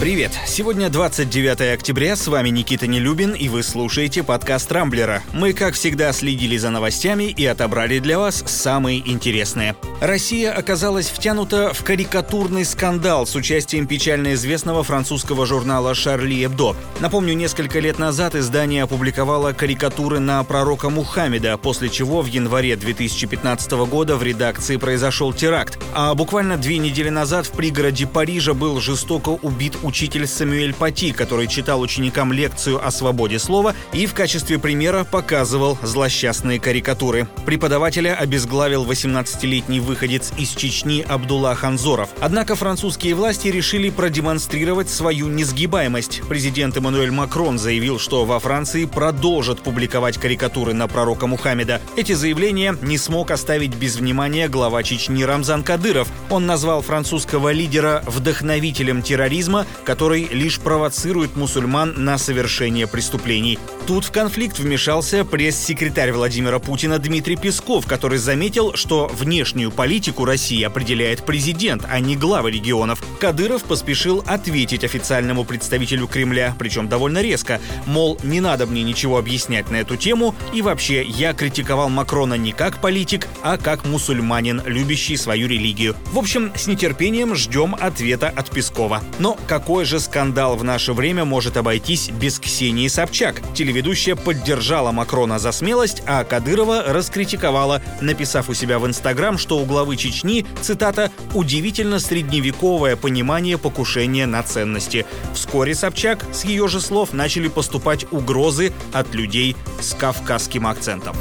Привет! Сегодня 29 октября, с вами Никита Нелюбин, и вы слушаете подкаст «Рамблера». Мы, как всегда, следили за новостями и отобрали для вас самые интересные. Россия оказалась втянута в карикатурный скандал с участием печально известного французского журнала «Шарли Эбдо». Напомню, несколько лет назад издание опубликовало карикатуры на пророка Мухаммеда, после чего в январе 2015 года в редакции произошел теракт. А буквально две недели назад в пригороде Парижа был жестоко убит учитель Самюэль Пати, который читал ученикам лекцию о свободе слова и в качестве примера показывал злосчастные карикатуры. Преподавателя обезглавил 18-летний выходец из Чечни Абдулла Ханзоров. Однако французские власти решили продемонстрировать свою несгибаемость. Президент Эммануэль Макрон заявил, что во Франции продолжат публиковать карикатуры на пророка Мухаммеда. Эти заявления не смог оставить без внимания глава Чечни Рамзан Кадыров. Он назвал французского лидера вдохновителем терроризма, который лишь провоцирует мусульман на совершение преступлений. Тут в конфликт вмешался пресс-секретарь Владимира Путина Дмитрий Песков, который заметил, что внешнюю политику России определяет президент, а не главы регионов. Кадыров поспешил ответить официальному представителю Кремля, причем довольно резко, мол, не надо мне ничего объяснять на эту тему, и вообще я критиковал Макрона не как политик, а как мусульманин, любящий свою религию. В общем, с нетерпением ждем ответа от Пескова. Но какой же скандал в наше время может обойтись без Ксении Собчак? Телеведущая поддержала Макрона за смелость, а Кадырова раскритиковала, написав у себя в Инстаграм, что у главы Чечни, цитата, «удивительно средневековое понимание покушения на ценности». Вскоре Собчак, с ее же слов, начали поступать угрозы от людей с кавказским акцентом.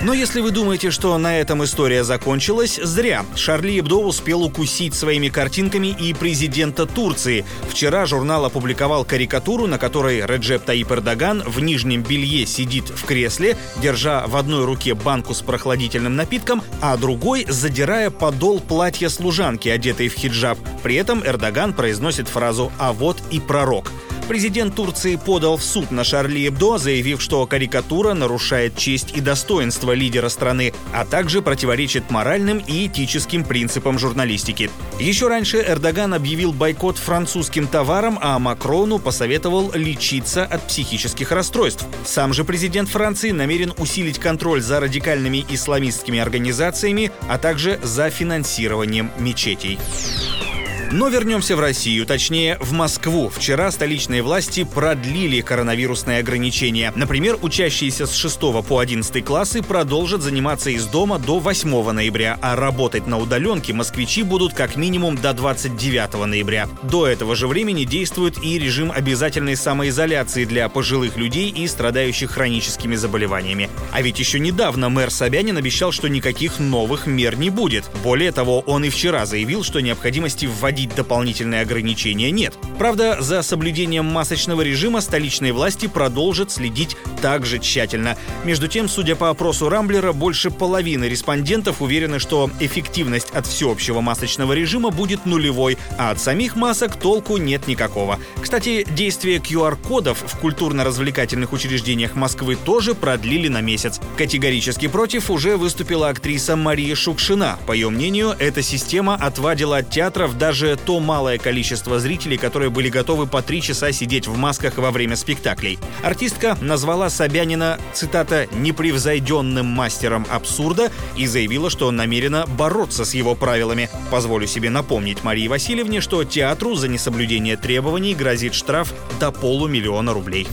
Но если вы думаете, что на этом история закончилась, зря. Шарли Эбдо успел укусить своими картинками и президента Турции. Вчера журнал опубликовал карикатуру, на которой Реджеп Таип Эрдоган в нижнем белье сидит в кресле, держа в одной руке банку с прохладительным напитком, а другой задирая подол платья служанки, одетой в хиджаб. При этом Эрдоган произносит фразу «а вот и пророк». Президент Турции подал в суд на Шарли Эбдо, заявив, что карикатура нарушает честь и достоинство лидера страны, а также противоречит моральным и этическим принципам журналистики. Еще раньше Эрдоган объявил бойкот французским товарам, а Макрону посоветовал лечиться от психических расстройств. Сам же президент Франции намерен усилить контроль за радикальными исламистскими организациями, а также за финансированием мечетей. Но вернемся в Россию, точнее в Москву. Вчера столичные власти продлили коронавирусные ограничения. Например, учащиеся с 6 по 11 классы продолжат заниматься из дома до 8 ноября, а работать на удаленке москвичи будут как минимум до 29 ноября. До этого же времени действует и режим обязательной самоизоляции для пожилых людей и страдающих хроническими заболеваниями. А ведь еще недавно мэр Собянин обещал, что никаких новых мер не будет. Более того, он и вчера заявил, что необходимости вводить вводить дополнительные ограничения нет. Правда, за соблюдением масочного режима столичные власти продолжат следить также тщательно. Между тем, судя по опросу Рамблера, больше половины респондентов уверены, что эффективность от всеобщего масочного режима будет нулевой, а от самих масок толку нет никакого. Кстати, действие QR-кодов в культурно-развлекательных учреждениях Москвы тоже продлили на месяц. Категорически против уже выступила актриса Мария Шукшина. По ее мнению, эта система отвадила от театров даже даже то малое количество зрителей, которые были готовы по три часа сидеть в масках во время спектаклей. Артистка назвала Собянина, цитата, «непревзойденным мастером абсурда» и заявила, что намерена бороться с его правилами. Позволю себе напомнить Марии Васильевне, что театру за несоблюдение требований грозит штраф до полумиллиона рублей.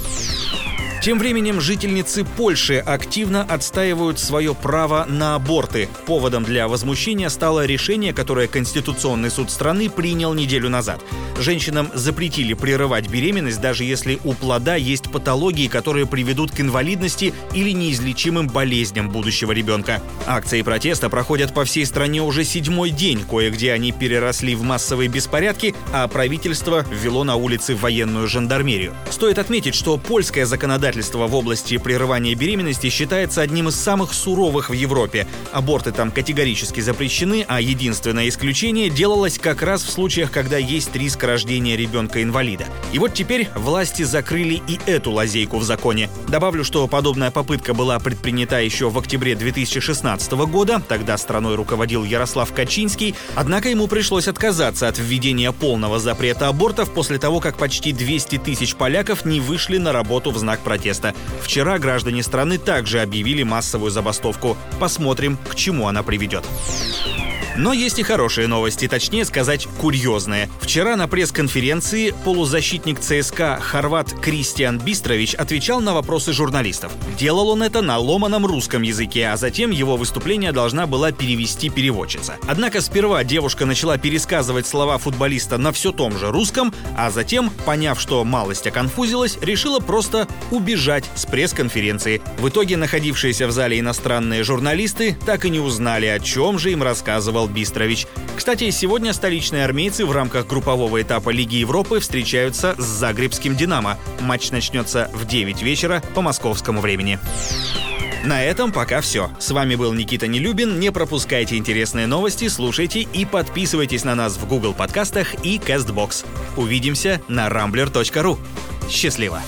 Тем временем жительницы Польши активно отстаивают свое право на аборты. Поводом для возмущения стало решение, которое Конституционный суд страны принял неделю назад. Женщинам запретили прерывать беременность, даже если у плода есть патологии, которые приведут к инвалидности или неизлечимым болезням будущего ребенка. Акции протеста проходят по всей стране уже седьмой день. Кое-где они переросли в массовые беспорядки, а правительство ввело на улицы военную жандармерию. Стоит отметить, что польское законодательство законодательство в области прерывания беременности считается одним из самых суровых в Европе. Аборты там категорически запрещены, а единственное исключение делалось как раз в случаях, когда есть риск рождения ребенка-инвалида. И вот теперь власти закрыли и эту лазейку в законе. Добавлю, что подобная попытка была предпринята еще в октябре 2016 года, тогда страной руководил Ярослав Качинский, однако ему пришлось отказаться от введения полного запрета абортов после того, как почти 200 тысяч поляков не вышли на работу в знак протеста. Вчера граждане страны также объявили массовую забастовку. Посмотрим, к чему она приведет. Но есть и хорошие новости, точнее сказать, курьезные. Вчера на пресс-конференции полузащитник ЦСКА хорват Кристиан Бистрович отвечал на вопросы журналистов. Делал он это на ломаном русском языке, а затем его выступление должна была перевести переводчица. Однако сперва девушка начала пересказывать слова футболиста на все том же русском, а затем, поняв, что малость оконфузилась, решила просто убежать с пресс-конференции. В итоге находившиеся в зале иностранные журналисты так и не узнали, о чем же им рассказывал сказал Бистрович. Кстати, сегодня столичные армейцы в рамках группового этапа Лиги Европы встречаются с Загребским «Динамо». Матч начнется в 9 вечера по московскому времени. На этом пока все. С вами был Никита Нелюбин. Не пропускайте интересные новости, слушайте и подписывайтесь на нас в Google подкастах и CastBox. Увидимся на rambler.ru. Счастливо!